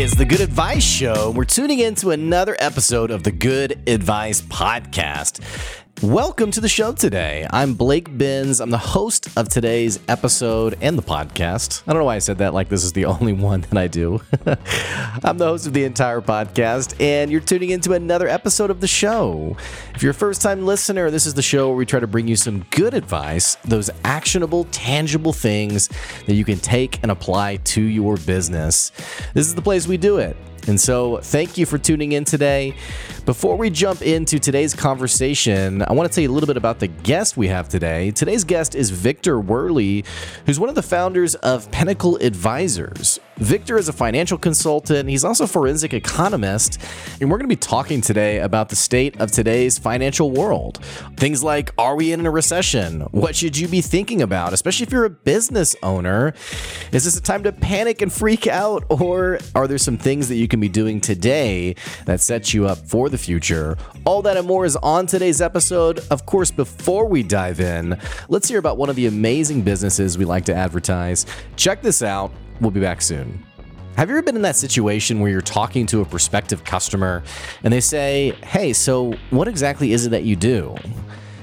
it's the Good Advice Show. We're tuning into another episode of the Good Advice Podcast. Welcome to the show today. I'm Blake Benz. I'm the host of today's episode and the podcast. I don't know why I said that like this is the only one that I do. I'm the host of the entire podcast, and you're tuning into another episode of the show. If you're a first time listener, this is the show where we try to bring you some good advice, those actionable, tangible things that you can take and apply to your business. This is the place we do it. And so, thank you for tuning in today. Before we jump into today's conversation, I want to tell you a little bit about the guest we have today. Today's guest is Victor Werley, who's one of the founders of Pinnacle Advisors. Victor is a financial consultant, he's also a forensic economist, and we're going to be talking today about the state of today's financial world. Things like are we in a recession? What should you be thinking about, especially if you're a business owner? Is this a time to panic and freak out, or are there some things that you can be doing today that sets you up for the future. All that and more is on today's episode. Of course, before we dive in, let's hear about one of the amazing businesses we like to advertise. Check this out. We'll be back soon. Have you ever been in that situation where you're talking to a prospective customer and they say, Hey, so what exactly is it that you do?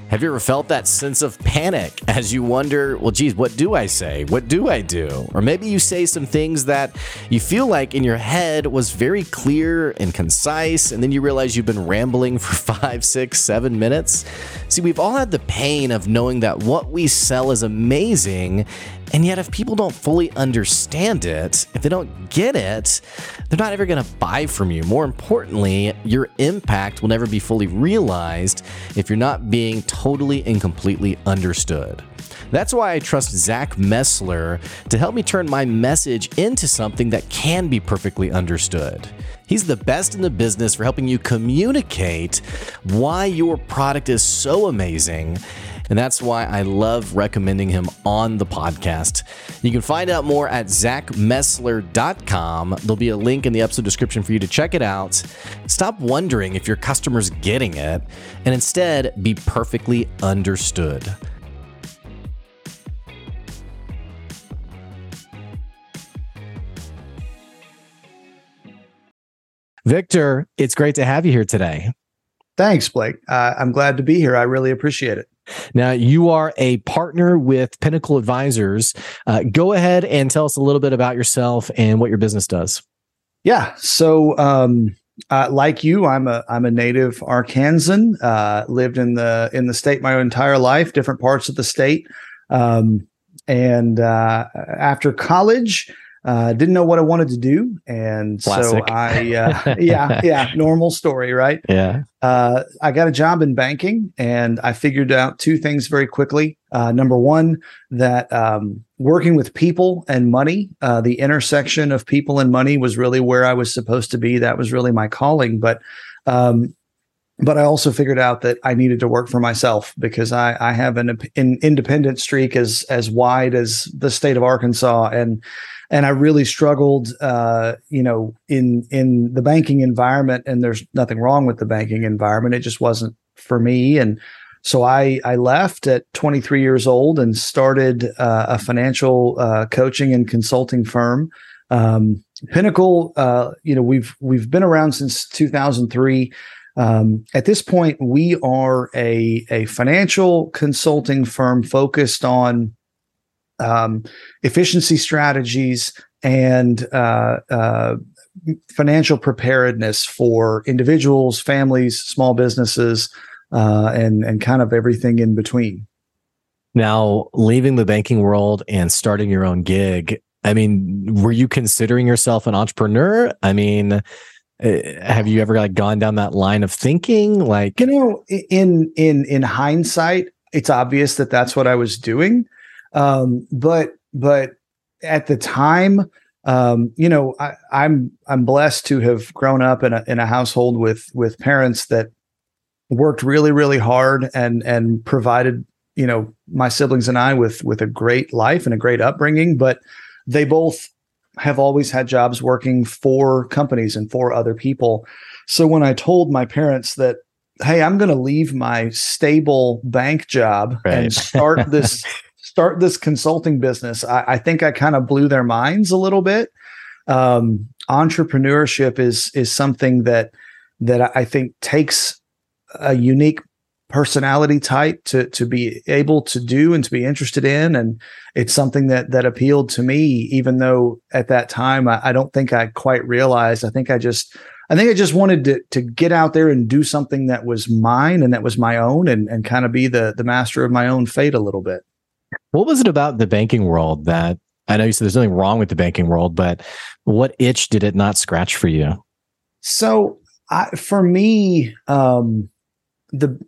Have you ever felt that sense of panic as you wonder, well, geez, what do I say? What do I do? Or maybe you say some things that you feel like in your head was very clear and concise, and then you realize you've been rambling for five, six, seven minutes. See, we've all had the pain of knowing that what we sell is amazing, and yet, if people don't fully understand it, if they don't get it, they're not ever going to buy from you. More importantly, your impact will never be fully realized if you're not being totally and completely understood. That's why I trust Zach Messler to help me turn my message into something that can be perfectly understood. He's the best in the business for helping you communicate why your product is so amazing and that's why I love recommending him on the podcast. You can find out more at zachmessler.com. There'll be a link in the episode description for you to check it out. Stop wondering if your customer's getting it, and instead be perfectly understood. Victor, it's great to have you here today. Thanks, Blake. Uh, I'm glad to be here. I really appreciate it. Now, you are a partner with Pinnacle Advisors. Uh, go ahead and tell us a little bit about yourself and what your business does. Yeah. So, um, uh, like you, I'm a I'm a native Arkansan. Uh, lived in the in the state my entire life, different parts of the state. Um, and uh, after college, uh, didn't know what I wanted to do, and Classic. so I, uh, yeah, yeah, normal story, right? Yeah. Uh, I got a job in banking, and I figured out two things very quickly. Uh, number one, that um, working with people and money, uh, the intersection of people and money, was really where I was supposed to be. That was really my calling, but. Um, but I also figured out that I needed to work for myself because I, I have an, an independent streak as as wide as the state of Arkansas, and and I really struggled, uh, you know, in in the banking environment. And there's nothing wrong with the banking environment; it just wasn't for me. And so I I left at 23 years old and started uh, a financial uh, coaching and consulting firm. Um, Pinnacle, uh, you know, we've we've been around since 2003. Um, at this point, we are a a financial consulting firm focused on um, efficiency strategies and uh, uh, financial preparedness for individuals, families, small businesses, uh, and and kind of everything in between. Now, leaving the banking world and starting your own gig. I mean, were you considering yourself an entrepreneur? I mean, eh, have you ever like gone down that line of thinking? Like, you know, in in in hindsight, it's obvious that that's what I was doing. Um, but but at the time, um, you know, I, I'm I'm blessed to have grown up in a in a household with with parents that worked really really hard and and provided you know my siblings and I with with a great life and a great upbringing. But they both have always had jobs working for companies and for other people. So when I told my parents that hey, I'm going to leave my stable bank job right. and start this start this consulting business, I, I think I kind of blew their minds a little bit. um, entrepreneurship is is something that that I think takes a unique personality type to to be able to do and to be interested in and it's something that that appealed to me even though at that time I, I, don't think I quite realized I think I just I think I just wanted to to get out there and do something that was mine and that was my own and and kind of be the the master of my own fate a little bit. What was it about the banking world that I know you said there's nothing wrong with the banking world, but what itch did it not scratch for you? So I, for me, um, the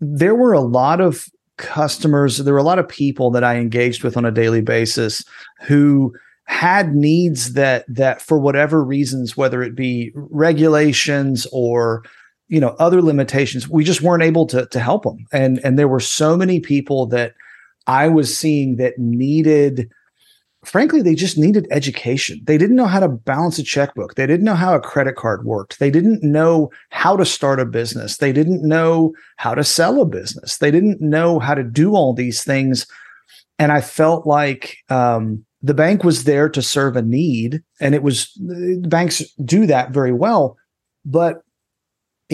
there were a lot of customers, there were a lot of people that I engaged with on a daily basis who had needs that that for whatever reasons whether it be regulations or you know other limitations we just weren't able to to help them and and there were so many people that i was seeing that needed frankly, they just needed education. They didn't know how to balance a checkbook. They didn't know how a credit card worked. They didn't know how to start a business. They didn't know how to sell a business. They didn't know how to do all these things. And I felt like um, the bank was there to serve a need, and it was banks do that very well, but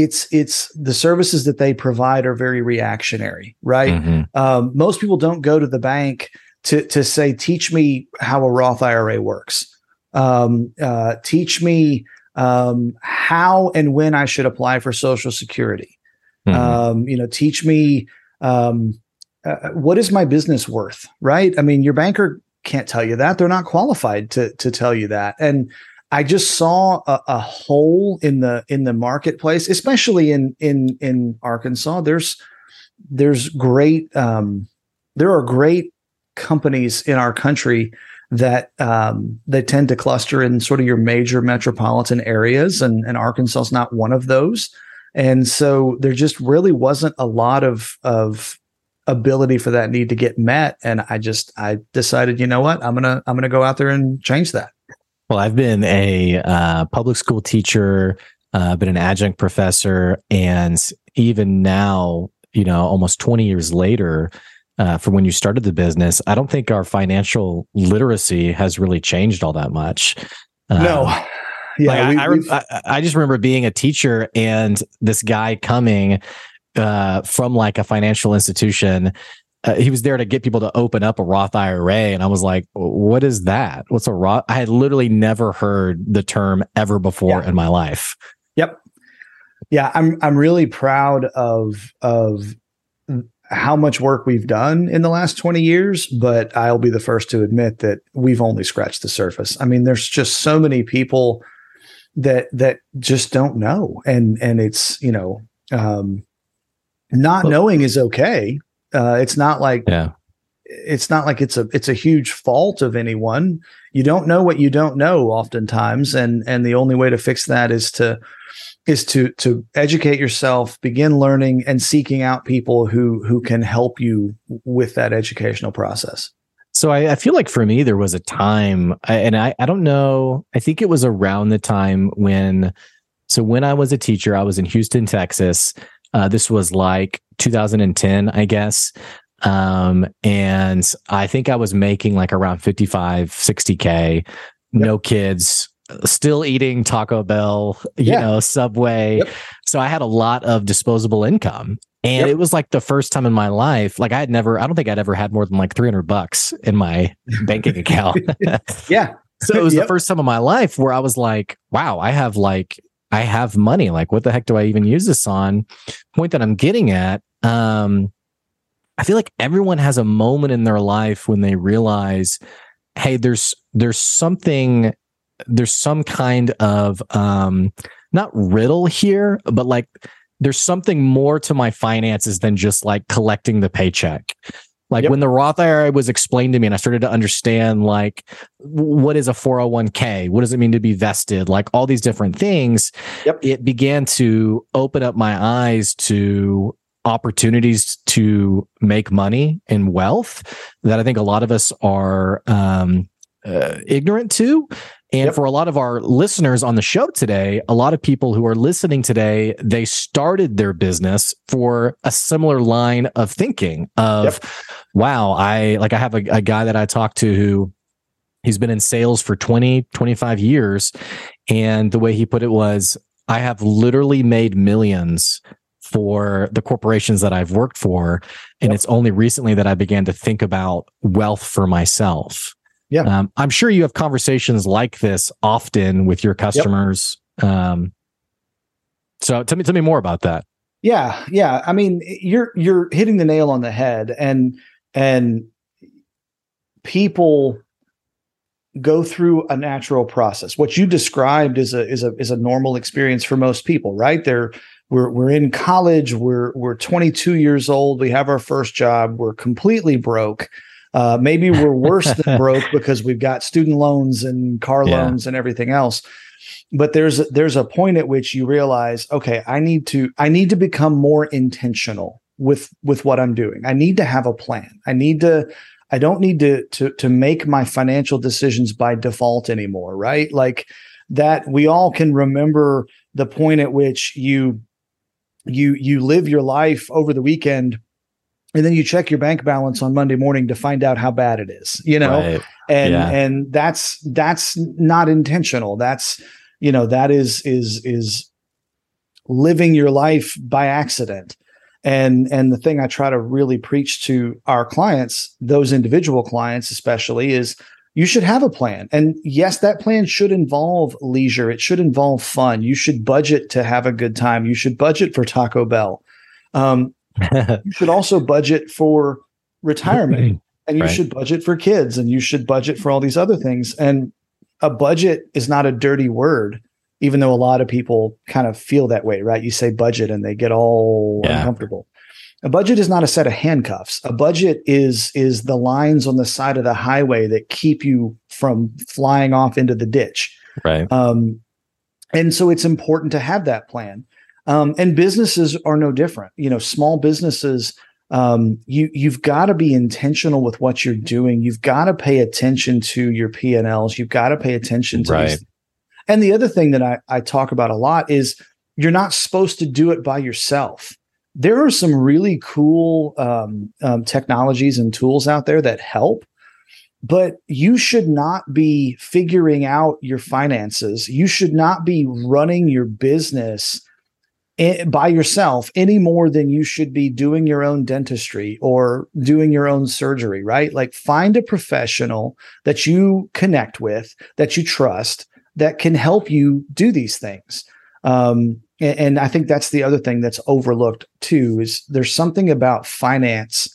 it's it's the services that they provide are very reactionary, right? Mm-hmm. Um, most people don't go to the bank to to say, teach me how a Roth IRA works. Um, uh, teach me um, how and when I should apply for Social Security. Mm-hmm. Um, you know, teach me um, uh, what is my business worth. Right? I mean, your banker can't tell you that; they're not qualified to to tell you that. And I just saw a, a hole in the in the marketplace, especially in in in Arkansas. There's there's great um, there are great companies in our country that um, they tend to cluster in sort of your major metropolitan areas, and, and Arkansas is not one of those. And so there just really wasn't a lot of of ability for that need to get met. And I just I decided, you know what, I'm gonna I'm gonna go out there and change that. Well, I've been a uh, public school teacher, uh, been an adjunct professor, and even now, you know, almost 20 years later, uh, from when you started the business, I don't think our financial literacy has really changed all that much. Uh, no. Yeah, like we, I, I, I, just remember being a teacher and this guy coming uh, from like a financial institution. Uh, he was there to get people to open up a Roth IRA, and I was like, "What is that? What's a Roth?" I had literally never heard the term ever before yeah. in my life. Yep. Yeah, I'm I'm really proud of of how much work we've done in the last 20 years, but I'll be the first to admit that we've only scratched the surface. I mean, there's just so many people that that just don't know. And and it's, you know, um not knowing is okay. Uh it's not like yeah. It's not like it's a it's a huge fault of anyone. You don't know what you don't know oftentimes and and the only way to fix that is to is to to educate yourself, begin learning and seeking out people who who can help you with that educational process. So I, I feel like for me there was a time, and I I don't know. I think it was around the time when. So when I was a teacher, I was in Houston, Texas. Uh, this was like 2010, I guess. Um, and I think I was making like around 55, 60K, yep. no kids, still eating Taco Bell, you yeah. know, Subway. Yep. So I had a lot of disposable income. And yep. it was like the first time in my life, like I had never, I don't think I'd ever had more than like 300 bucks in my banking account. yeah. So it was the first time in my life where I was like, wow, I have like, I have money. Like, what the heck do I even use this on? Point that I'm getting at. Um, I feel like everyone has a moment in their life when they realize, hey, there's there's something there's some kind of um not riddle here, but like there's something more to my finances than just like collecting the paycheck. Like yep. when the Roth IRA was explained to me and I started to understand like what is a 401k? What does it mean to be vested? Like all these different things. Yep. It began to open up my eyes to opportunities to make money and wealth that I think a lot of us are um, uh, ignorant to. And yep. for a lot of our listeners on the show today, a lot of people who are listening today, they started their business for a similar line of thinking of, yep. wow, I like, I have a, a guy that I talked to who He's been in sales for 20, 25 years. And the way he put it was, I have literally made millions for the corporations that I've worked for. And yep. it's only recently that I began to think about wealth for myself. Yeah. Um, I'm sure you have conversations like this often with your customers. Yep. Um, so tell me, tell me more about that. Yeah. Yeah. I mean, you're, you're hitting the nail on the head and, and people go through a natural process. What you described is a is a is a normal experience for most people, right? They're we're we're in college, we're we're 22 years old, we have our first job, we're completely broke. Uh, maybe we're worse than broke because we've got student loans and car yeah. loans and everything else. But there's there's a point at which you realize, okay, I need to I need to become more intentional with with what I'm doing. I need to have a plan. I need to I don't need to to to make my financial decisions by default anymore, right? Like that we all can remember the point at which you you you live your life over the weekend and then you check your bank balance on Monday morning to find out how bad it is, you know? Right. And yeah. and that's that's not intentional. That's you know, that is is is living your life by accident and and the thing i try to really preach to our clients those individual clients especially is you should have a plan and yes that plan should involve leisure it should involve fun you should budget to have a good time you should budget for taco bell um, you should also budget for retirement and you right. should budget for kids and you should budget for all these other things and a budget is not a dirty word even though a lot of people kind of feel that way, right? You say budget and they get all yeah. uncomfortable. A budget is not a set of handcuffs. A budget is is the lines on the side of the highway that keep you from flying off into the ditch. Right. Um, and so it's important to have that plan. Um, and businesses are no different. You know, small businesses, um, you you've got to be intentional with what you're doing. You've got to pay attention to your P and Ls. You've got to pay attention to right. these and the other thing that I, I talk about a lot is you're not supposed to do it by yourself. There are some really cool um, um, technologies and tools out there that help, but you should not be figuring out your finances. You should not be running your business by yourself any more than you should be doing your own dentistry or doing your own surgery, right? Like find a professional that you connect with, that you trust, that can help you do these things. Um, and, and, I think that's the other thing that's overlooked too is there's something about finance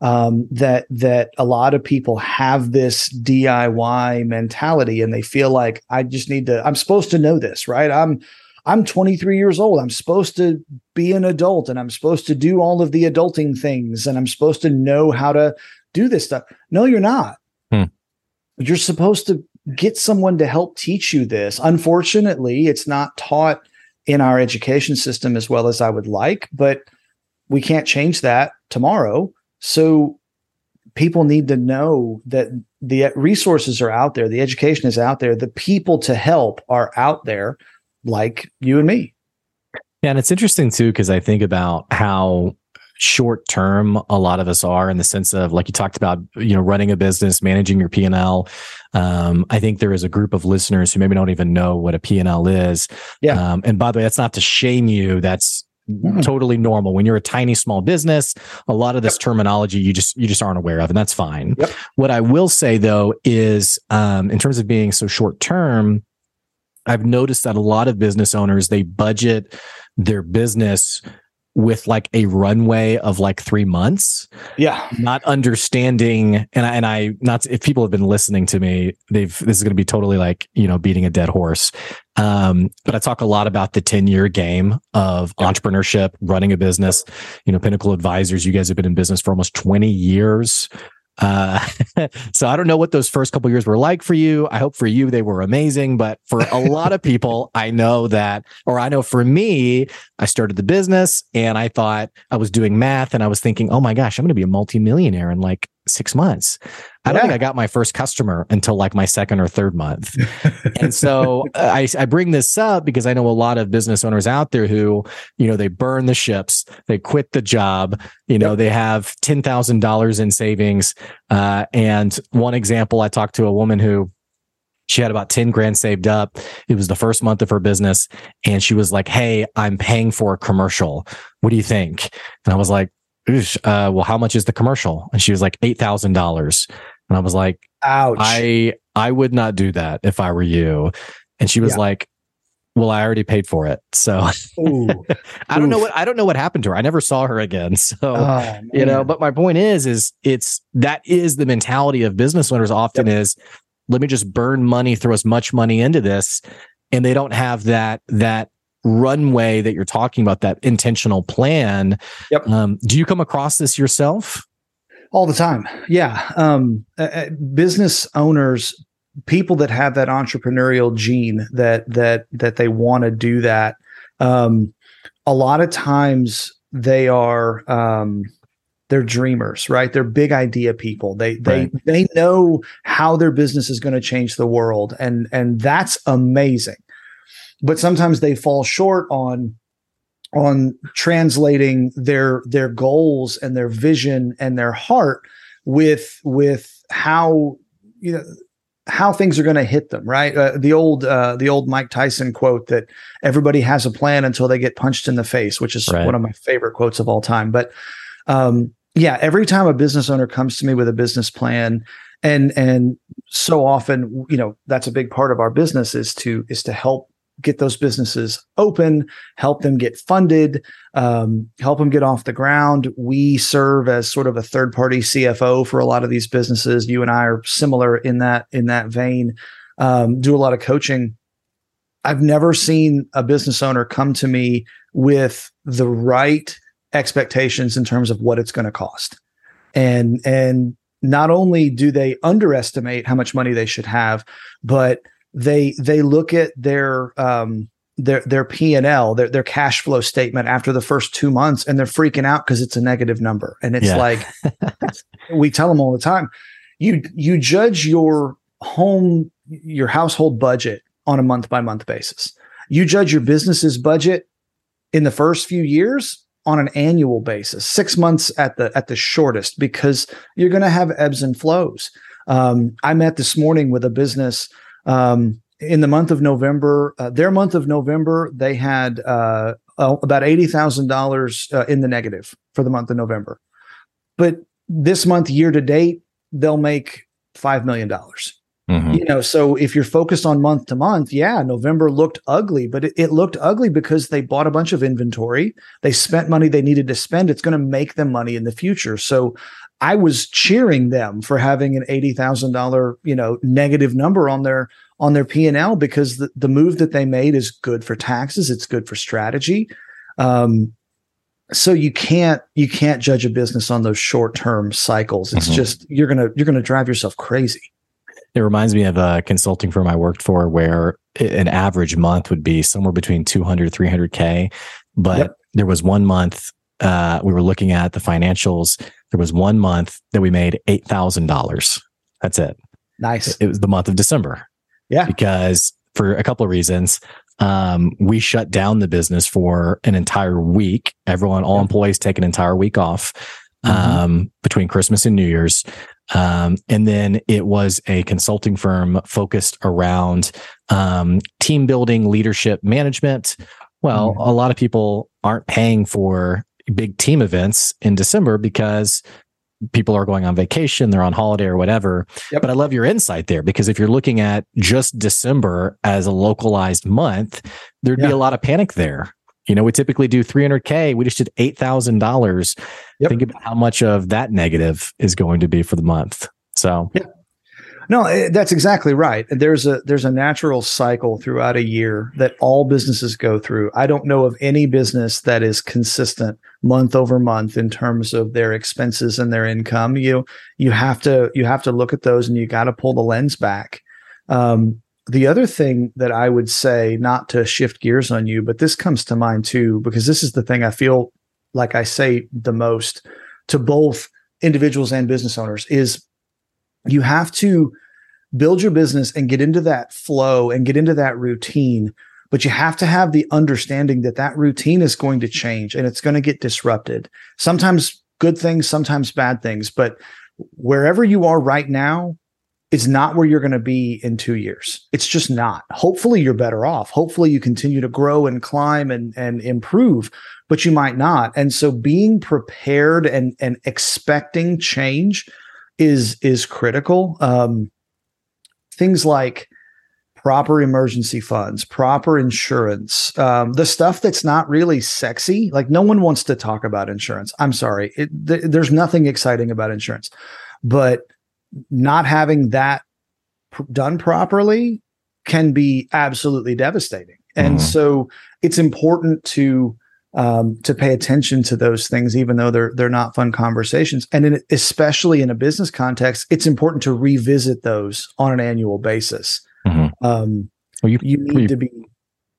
um, that that a lot of people have this DIY mentality and they feel like I just need to I'm supposed to know this, right? I'm I'm 23 years old. I'm supposed to be an adult and I'm supposed to do all of the adulting things and I'm supposed to know how to do this stuff. No, you're not. Hmm. You're supposed to get someone to help teach you this. Unfortunately, it's not taught in our education system as well as I would like, but we can't change that tomorrow. So people need to know that the resources are out there, the education is out there, the people to help are out there, like you and me. Yeah, and it's interesting too because I think about how short term a lot of us are in the sense of like you talked about you know running a business managing your p&l um, i think there is a group of listeners who maybe don't even know what a p&l is yeah um, and by the way that's not to shame you that's mm. totally normal when you're a tiny small business a lot of this yep. terminology you just you just aren't aware of and that's fine yep. what i will say though is um, in terms of being so short term i've noticed that a lot of business owners they budget their business with like a runway of like three months. Yeah. Not understanding. And I, and I, not, if people have been listening to me, they've, this is going to be totally like, you know, beating a dead horse. Um, but I talk a lot about the 10 year game of yeah. entrepreneurship, running a business, you know, Pinnacle Advisors. You guys have been in business for almost 20 years. Uh, so I don't know what those first couple years were like for you. I hope for you they were amazing, but for a lot of people, I know that, or I know for me, I started the business and I thought I was doing math and I was thinking, oh my gosh, I'm going to be a multimillionaire in like six months. I don't think I got my first customer until like my second or third month. and so uh, I, I bring this up because I know a lot of business owners out there who, you know, they burn the ships, they quit the job, you know, yep. they have $10,000 in savings. Uh, and one example, I talked to a woman who she had about 10 grand saved up. It was the first month of her business. And she was like, Hey, I'm paying for a commercial. What do you think? And I was like, uh, well, how much is the commercial? And she was like, $8,000. And I was like, ouch. I, I would not do that if I were you. And she was yeah. like, well, I already paid for it. So I don't know what I don't know what happened to her. I never saw her again. So oh, you know, but my point is, is it's that is the mentality of business owners often yep. is let me just burn money, throw as much money into this. And they don't have that that runway that you're talking about, that intentional plan. Yep. Um, do you come across this yourself? All the time. Yeah. Um, uh, business owners, people that have that entrepreneurial gene that that that they want to do that. Um, a lot of times they are um, they're dreamers, right? They're big idea people. They they right. they know how their business is going to change the world, and and that's amazing. But sometimes they fall short on on translating their their goals and their vision and their heart with with how you know how things are going to hit them right uh, the old uh, the old mike tyson quote that everybody has a plan until they get punched in the face which is right. one of my favorite quotes of all time but um, yeah every time a business owner comes to me with a business plan and and so often you know that's a big part of our business is to is to help get those businesses open, help them get funded, um, help them get off the ground. We serve as sort of a third party CFO for a lot of these businesses. You and I are similar in that in that vein. Um, do a lot of coaching. I've never seen a business owner come to me with the right expectations in terms of what it's going to cost, and and not only do they underestimate how much money they should have, but they they look at their um, their their P and L, their their cash flow statement after the first two months, and they're freaking out because it's a negative number. And it's yeah. like we tell them all the time, you you judge your home your household budget on a month by month basis. You judge your business's budget in the first few years on an annual basis, six months at the at the shortest, because you're going to have ebbs and flows. Um, I met this morning with a business um, in the month of November, uh, their month of November, they had uh, about eighty thousand uh, dollars in the negative for the month of November. But this month, year to date, they'll make five million dollars. Mm-hmm. You know, so if you're focused on month to month, yeah, November looked ugly, but it, it, looked ugly because they bought a bunch of inventory. They spent money they needed to spend. It's going to make them money in the future. So I was cheering them for having an eighty thousand dollar, you know, negative number on their on their P and L because the, the move that they made is good for taxes. It's good for strategy. Um, so you can't you can't judge a business on those short term cycles. It's mm-hmm. just you're gonna you're gonna drive yourself crazy. It reminds me of a consulting firm I worked for where an average month would be somewhere between 200 300k, but yep. there was one month uh, we were looking at the financials there was one month that we made $8,000. That's it. Nice. It was the month of December. Yeah. Because for a couple of reasons, um, we shut down the business for an entire week. Everyone, all yeah. employees take an entire week off mm-hmm. um, between Christmas and New Year's. Um, and then it was a consulting firm focused around um, team building, leadership, management. Well, mm-hmm. a lot of people aren't paying for big team events in December because people are going on vacation, they're on holiday or whatever. Yep. But I love your insight there because if you're looking at just December as a localized month, there'd yeah. be a lot of panic there. You know, we typically do 300K. We just did $8,000. Yep. Think about how much of that negative is going to be for the month. So, yeah. No, eh, that's exactly right. There's a there's a natural cycle throughout a year that all businesses go through. I don't know of any business that is consistent month over month in terms of their expenses and their income. You you have to you have to look at those and you got to pull the lens back. Um, the other thing that I would say, not to shift gears on you, but this comes to mind too, because this is the thing I feel like I say the most to both individuals and business owners is you have to build your business and get into that flow and get into that routine but you have to have the understanding that that routine is going to change and it's going to get disrupted sometimes good things sometimes bad things but wherever you are right now is not where you're going to be in two years. It's just not. Hopefully, you're better off. Hopefully, you continue to grow and climb and, and improve, but you might not. And so, being prepared and and expecting change is is critical. Um, things like proper emergency funds, proper insurance, um, the stuff that's not really sexy. Like no one wants to talk about insurance. I'm sorry, it, th- there's nothing exciting about insurance, but not having that pr- done properly can be absolutely devastating. And mm. so it's important to um, to pay attention to those things, even though they're they're not fun conversations. And in, especially in a business context, it's important to revisit those on an annual basis. Mm-hmm. Um, well, you, you need you, to be.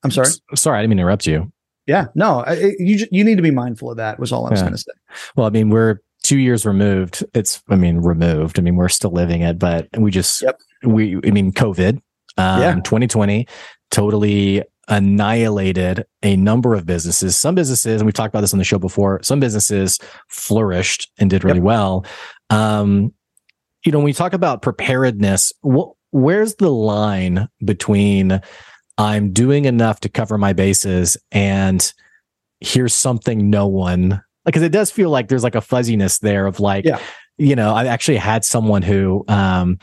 I'm sorry. Sorry, I didn't mean to interrupt you. Yeah, no, it, you you need to be mindful of that. Was all I was yeah. going to say. Well, I mean, we're two years removed. It's, I mean, removed. I mean, we're still living it, but we just, yep. we, I mean, COVID, um, yeah. 2020 totally annihilated a number of businesses. Some businesses, and we've talked about this on the show before, some businesses flourished and did really yep. well. Um, you know, when we talk about preparedness, wh- where's the line between I'm doing enough to cover my bases and here's something no one because it does feel like there's like a fuzziness there of like, yeah. you know, I actually had someone who, um,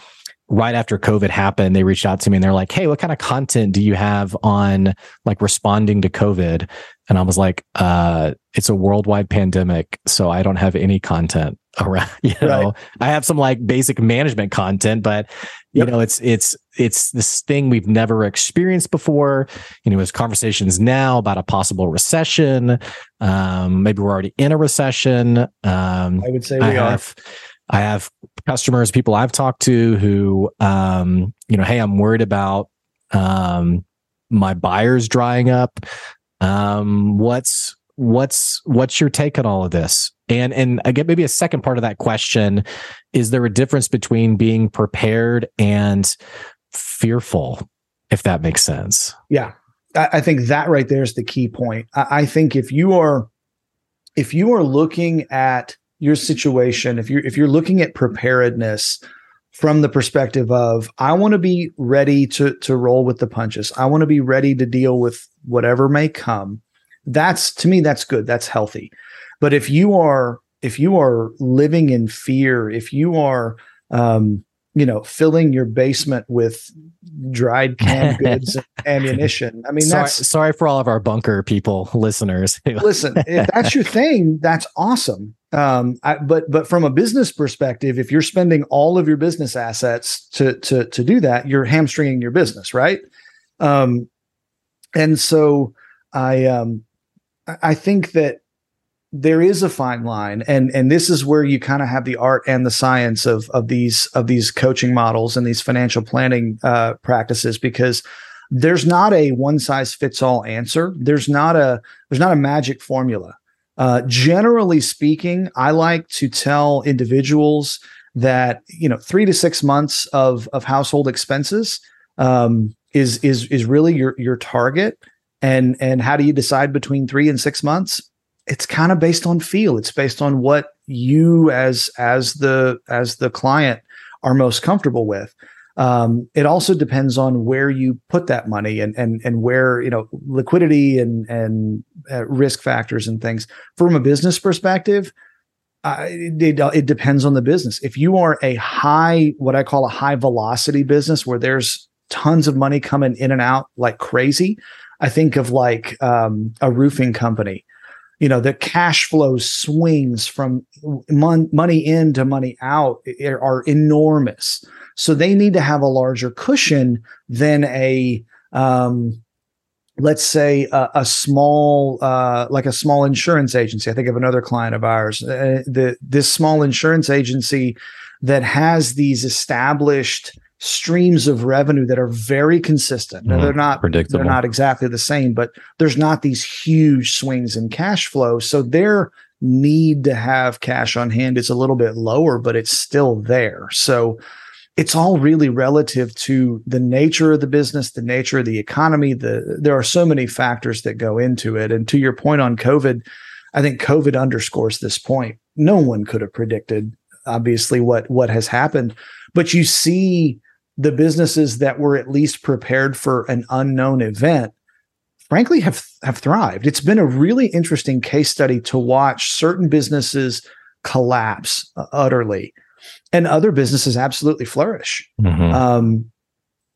right after COVID happened, they reached out to me and they're like, Hey, what kind of content do you have on like responding to COVID? And I was like, uh, it's a worldwide pandemic. So I don't have any content around, you know, right. I have some like basic management content, but you yep. know, it's, it's, it's this thing we've never experienced before. You know, there's conversations now about a possible recession. Um, maybe we're already in a recession. Um, I would say we I are. Have, I have customers, people I've talked to who, um, you know, hey, I'm worried about um, my buyers drying up. Um, what's what's what's your take on all of this? And and again, maybe a second part of that question is there a difference between being prepared and fearful, if that makes sense? Yeah, I, think that right there is the key point. I think if you are if you are looking at your situation, if you're if you're looking at preparedness from the perspective of I want to be ready to to roll with the punches. I want to be ready to deal with whatever may come. That's to me that's good. That's healthy. But if you are if you are living in fear, if you are um, you know, filling your basement with dried canned goods and ammunition. I mean, sorry, that's sorry for all of our bunker people listeners. listen, if that's your thing, that's awesome. Um, I, but but from a business perspective, if you're spending all of your business assets to to to do that, you're hamstringing your business, right? Um, and so I um I think that there is a fine line and and this is where you kind of have the art and the science of of these of these coaching models and these financial planning uh, practices because there's not a one size fits all answer. There's not a there's not a magic formula. Uh, generally speaking i like to tell individuals that you know three to six months of of household expenses um, is is is really your your target. And and how do you decide between three and six months it's kind of based on feel. It's based on what you as as the as the client are most comfortable with. Um, it also depends on where you put that money and and and where you know liquidity and and uh, risk factors and things. From a business perspective it, it depends on the business. If you are a high what i call a high velocity business where there's tons of money coming in and out like crazy i think of like um, a roofing company you know the cash flow swings from mon- money in to money out are enormous. So they need to have a larger cushion than a um, let's say a, a small uh, like a small insurance agency. I think of another client of ours uh, the this small insurance agency that has these established streams of revenue that are very consistent. Now, they're mm-hmm. not predictable. They're not exactly the same, but there's not these huge swings in cash flow. So their need to have cash on hand is a little bit lower, but it's still there. So it's all really relative to the nature of the business, the nature of the economy. The there are so many factors that go into it. And to your point on COVID, I think COVID underscores this point. No one could have predicted, obviously, what what has happened, but you see the businesses that were at least prepared for an unknown event frankly have have thrived it's been a really interesting case study to watch certain businesses collapse uh, utterly and other businesses absolutely flourish mm-hmm. um,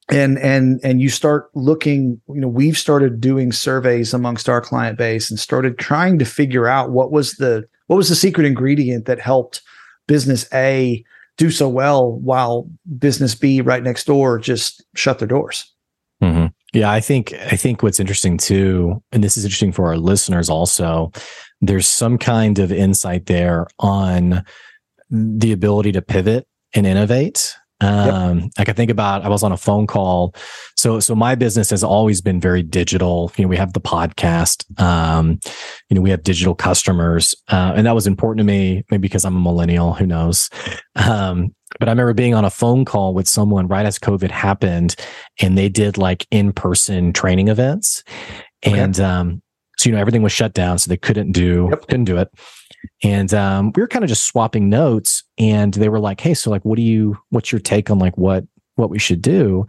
and and and you start looking you know we've started doing surveys amongst our client base and started trying to figure out what was the what was the secret ingredient that helped business a do so well while business b right next door just shut their doors mm-hmm. yeah i think i think what's interesting too and this is interesting for our listeners also there's some kind of insight there on the ability to pivot and innovate. Um, yep. I can think about, I was on a phone call. So, so my business has always been very digital. You know, we have the podcast, um, you know, we have digital customers, uh, and that was important to me, maybe because I'm a millennial, who knows? Um, but I remember being on a phone call with someone right as COVID happened and they did like in-person training events. Okay. And, um, so, you know, everything was shut down. So they couldn't do, yep. couldn't do it. And um, we were kind of just swapping notes, and they were like, "Hey, so like, what do you? What's your take on like what what we should do?"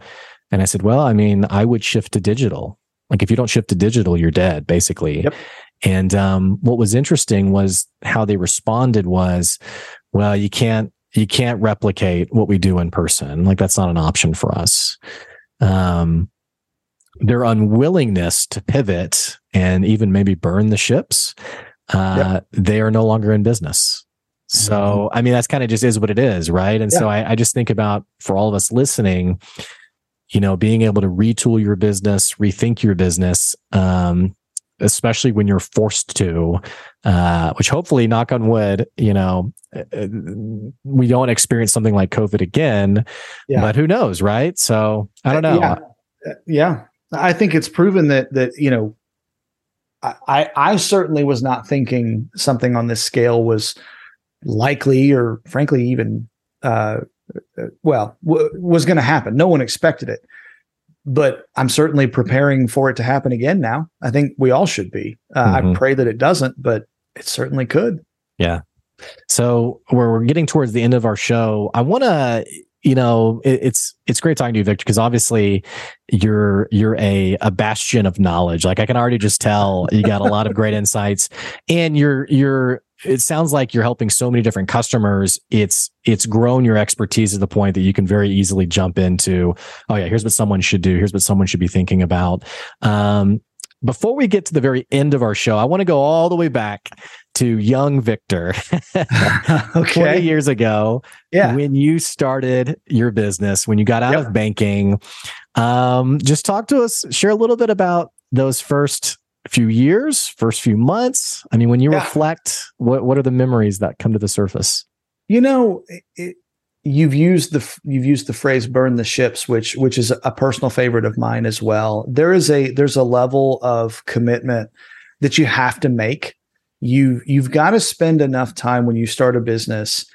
And I said, "Well, I mean, I would shift to digital. Like, if you don't shift to digital, you're dead, basically." Yep. And um, what was interesting was how they responded was, "Well, you can't you can't replicate what we do in person. Like, that's not an option for us." Um, their unwillingness to pivot and even maybe burn the ships uh, yep. they are no longer in business. So, mm-hmm. I mean, that's kind of just is what it is, right? And yeah. so I, I just think about for all of us listening, you know, being able to retool your business, rethink your business, um, especially when you're forced to, uh, which hopefully, knock on wood, you know, uh, uh, we don't experience something like COVID again. Yeah. But who knows, right? So I don't know. Yeah. yeah. I think it's proven that that you know I, I certainly was not thinking something on this scale was likely or frankly even uh, well w- was going to happen. No one expected it. But i'm certainly preparing for it to happen again now. I think we all should be. Uh, mm-hmm. i pray that it doesn't but it certainly could. Yeah. So we're, we're getting towards the end of our show. I want to you know, it, it's it's great talking to you, Victor, because obviously you're you're a a bastion of knowledge. Like I can already just tell you got a lot of great insights, and you're you're. It sounds like you're helping so many different customers. It's it's grown your expertise to the point that you can very easily jump into. Oh yeah, here's what someone should do. Here's what someone should be thinking about. Um, before we get to the very end of our show, I want to go all the way back to young Victor okay. 20 years ago yeah. when you started your business, when you got out yep. of banking. Um, just talk to us, share a little bit about those first few years, first few months. I mean, when you yeah. reflect, what, what are the memories that come to the surface? You know, it, you've used the you've used the phrase burn the ships which which is a personal favorite of mine as well there is a there's a level of commitment that you have to make you you've got to spend enough time when you start a business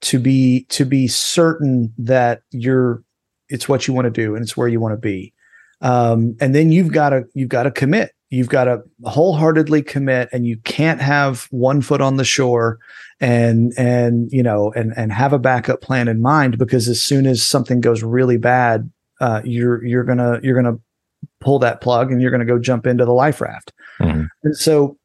to be to be certain that you're it's what you want to do and it's where you want to be. Um, and then you've got to you've got to commit. You've got to wholeheartedly commit and you can't have one foot on the shore and and you know and and have a backup plan in mind because as soon as something goes really bad uh, you're you're gonna you're gonna pull that plug and you're gonna go jump into the life raft. Mm-hmm. and so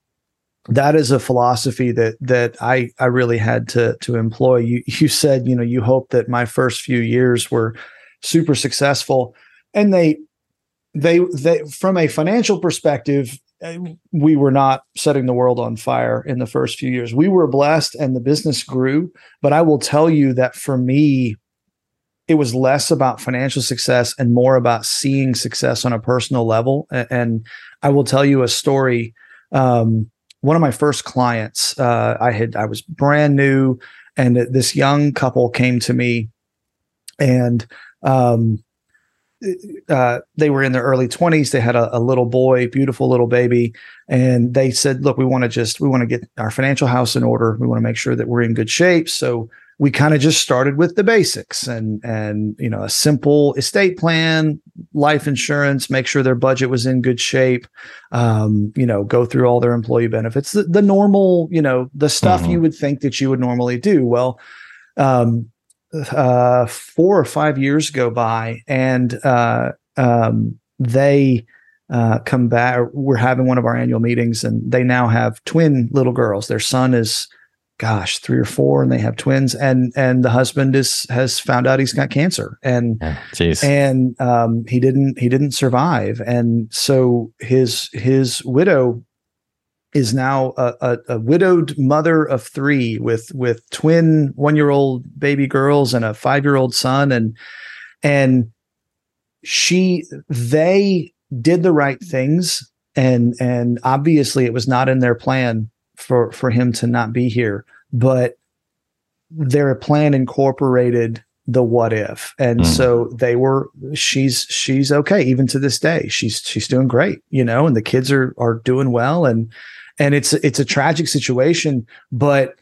that is a philosophy that that I I really had to to employ. You you said you know you hope that my first few years were super successful, and they they they from a financial perspective eh, we were not setting the world on fire in the first few years. We were blessed and the business grew, but I will tell you that for me it was less about financial success and more about seeing success on a personal level and, I will tell you a story um, one of my first clients, uh, I had I was brand new, and this young couple came to me, and um, uh, they were in their early 20s. They had a, a, little boy, beautiful little baby. And they said, look, we want to just, we want to get our financial house in order. We want to make sure that we're in good shape. So we kind of just started with the basics and, and, you know, a simple estate plan, life insurance, make sure their budget was in good shape, um, you know, go through all their employee benefits, the, the normal, you know, the stuff mm-hmm. you would think that you would normally do. Well, um, uh, four or five years go by, and uh, um, they uh, come back. We're having one of our annual meetings, and they now have twin little girls. Their son is, gosh, three or four, and they have twins. And and the husband is has found out he's got cancer, and and um, he didn't he didn't survive, and so his his widow is now a, a, a, widowed mother of three with with twin one year old baby girls and a five year old son. And and she they did the right things and and obviously it was not in their plan for for him to not be here but their plan incorporated the what if. And mm. so they were she's she's okay even to this day. She's she's doing great you know and the kids are are doing well. And and it's it's a tragic situation but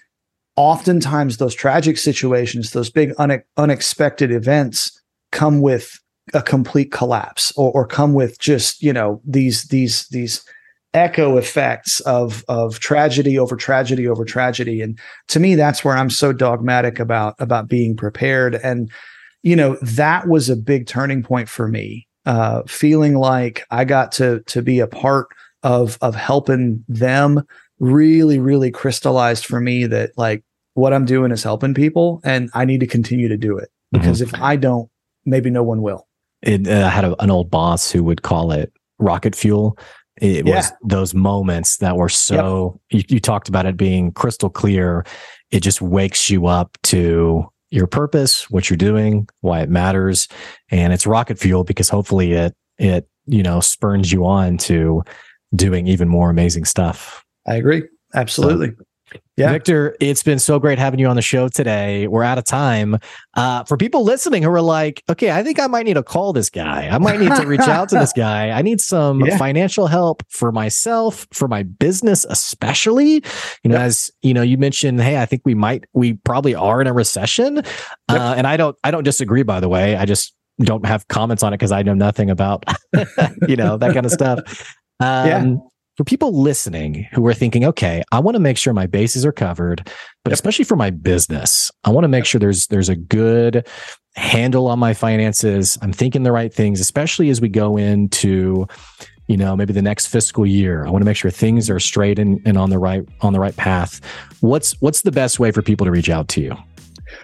oftentimes those tragic situations those big une- unexpected events come with a complete collapse or, or come with just you know these these these echo effects of of tragedy over tragedy over tragedy and to me that's where i'm so dogmatic about about being prepared and you know that was a big turning point for me uh feeling like i got to to be a part of of helping them really really crystallized for me that like what I'm doing is helping people and I need to continue to do it because mm-hmm. if I don't maybe no one will. It uh, had a, an old boss who would call it rocket fuel. It yeah. was those moments that were so yep. you, you talked about it being crystal clear. It just wakes you up to your purpose, what you're doing, why it matters, and it's rocket fuel because hopefully it it you know spurns you on to doing even more amazing stuff. I agree. Absolutely. So, yeah. Victor, it's been so great having you on the show today. We're out of time. Uh, for people listening who are like, okay, I think I might need to call this guy. I might need to reach out to this guy. I need some yeah. financial help for myself, for my business, especially. You know, yep. as you know, you mentioned, hey, I think we might, we probably are in a recession. Yep. Uh, and I don't, I don't disagree, by the way. I just don't have comments on it because I know nothing about, you know, that kind of stuff. Um, yeah. For people listening who are thinking, okay, I want to make sure my bases are covered, but yep. especially for my business, I want to make sure there's there's a good handle on my finances. I'm thinking the right things, especially as we go into you know maybe the next fiscal year i want to make sure things are straight and, and on the right on the right path what's what's the best way for people to reach out to you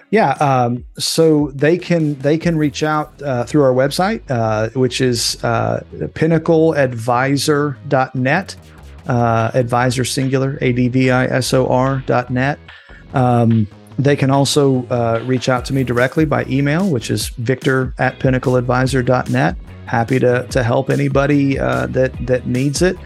yeah, um, so they can they can reach out uh, through our website, uh, which is uh, pinnacleadvisor.net, uh, advisor singular, A D V I S O R dot net. Um, they can also uh, reach out to me directly by email, which is victor at pinnacleadvisor.net. Happy to, to help anybody uh, that that needs it.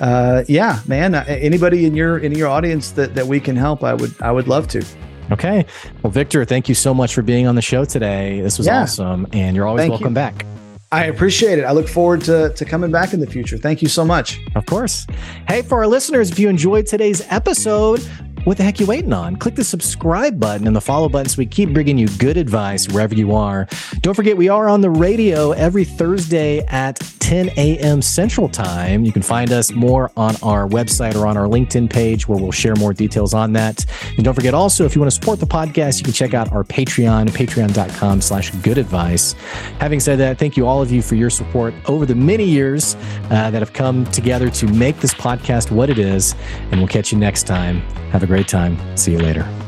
Uh, yeah, man. Anybody in your in your audience that, that we can help, I would I would love to. Okay. Well, Victor, thank you so much for being on the show today. This was yeah. awesome. And you're always thank welcome you. back. I appreciate it. I look forward to, to coming back in the future. Thank you so much. Of course. Hey, for our listeners, if you enjoyed today's episode, what the heck you waiting on? Click the subscribe button and the follow button so we keep bringing you good advice wherever you are. Don't forget, we are on the radio every Thursday at 10 a.m. Central Time. You can find us more on our website or on our LinkedIn page where we'll share more details on that. And don't forget also, if you want to support the podcast, you can check out our Patreon, patreon.com slash good advice. Having said that, thank you all of you for your support over the many years uh, that have come together to make this podcast what it is. And we'll catch you next time. Have a great time. See you later.